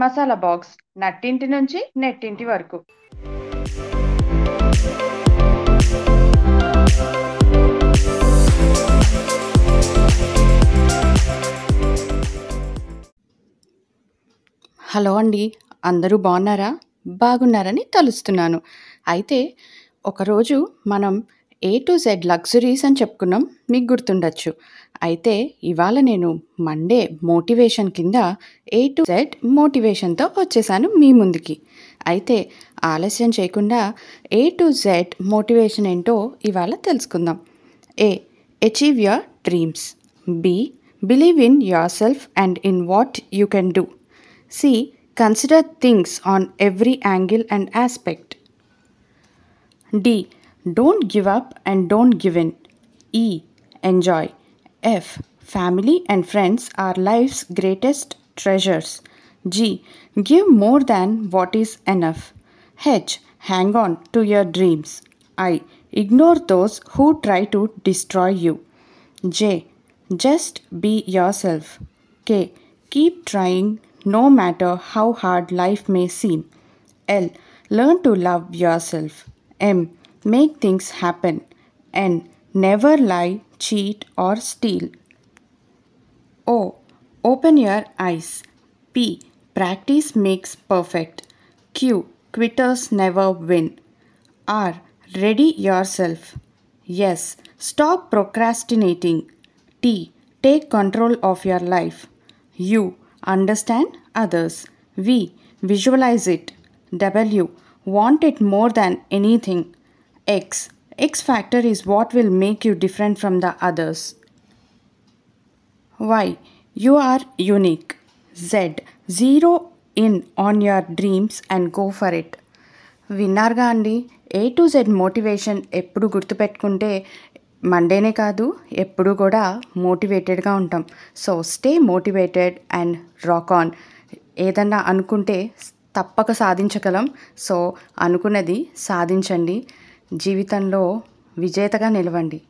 Masala box నట్టింటి నుంచి నెట్టింటి వరకు. Hello అండి అందరూ బాగున్నారా? బాగున్నారని తలుస్తున్నాను. అయితే ఒకరోజు మనం ఏ టు జెడ్ లగ్జరీస్ అని చెప్పుకున్నాం మీకు గుర్తుండొచ్చు. అయితే ఇవాళ నేను మండే మోటివేషన్ కింద ఏ టు జెడ్ మోటివేషన్తో వచ్చేసాను మీ ముందుకి. అయితే ఆలస్యం చేయకుండా ఏ టు జెడ్ మోటివేషన్ ఏంటో ఇవాళ తెలుసుకుందాం. A achieve your dreams B believe in yourself and in what you can do C consider things on every angle and aspect D Don't give up and don't give in. E. Enjoy. F. Family and friends are life's greatest treasures. G. Give more than what is enough. H. Hang on to your dreams. I. Ignore those who try to destroy you. J. Just be yourself. K. Keep trying no matter how hard life may seem. L. Learn to love yourself. M. Make things happen. and Never lie, cheat, or steal. O. Open your eyes. P. Practice makes perfect. Q. Quitters never win. R. Ready yourself. Yes. Stop procrastinating. T. Take control of your life. U. Understand others. V. Visualize it. W. Want it more than anything. X. X factor is what will make you different from the others. Y. You are unique. Z. Zero in on your dreams and go for it. విన్నారుగా అండి A to Z motivation ఎప్పుడు గుర్తుపెట్టుకుంటే మండేనే కాదు ఎప్పుడు కూడా మోటివేటెడ్గా ఉంటాం so stay motivated and rock on ఏదన్నా అనుకుంటే తప్పక సాధించగలం సో అనుకున్నది సాధించండి జీవితంలో విజేతగా నిలవండి.